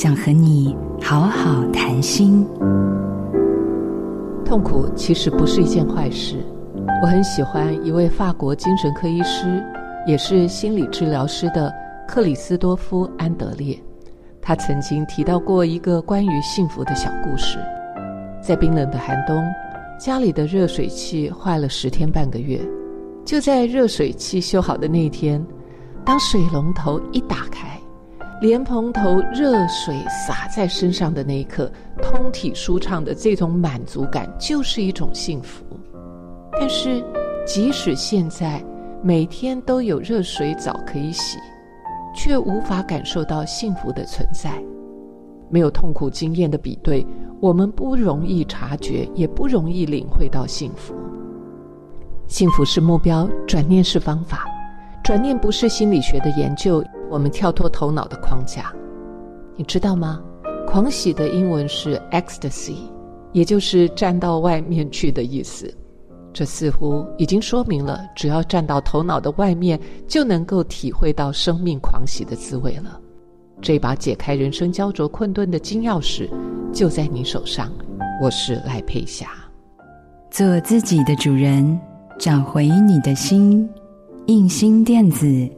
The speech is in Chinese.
想和你好好谈心。痛苦其实不是一件坏事。我很喜欢一位法国精神科医师，也是心理治疗师的克里斯多夫·安德烈。他曾经提到过一个关于幸福的小故事。在冰冷的寒冬，家里的热水器坏了十天半个月。就在热水器修好的那天，当水龙头一打开，莲蓬头热水洒在身上的那一刻，通体舒畅的这种满足感就是一种幸福。但是，即使现在每天都有热水澡可以洗，却无法感受到幸福的存在。没有痛苦经验的比对，我们不容易察觉，也不容易领会到幸福。幸福是目标，转念是方法。转念不是心理学的研究。我们跳脱头脑的框架，你知道吗？狂喜的英文是 ecstasy，也就是站到外面去的意思。这似乎已经说明了，只要站到头脑的外面，就能够体会到生命狂喜的滋味了。这把解开人生焦灼困顿的金钥匙，就在你手上。我是赖佩霞，做自己的主人，找回你的心。印心电子。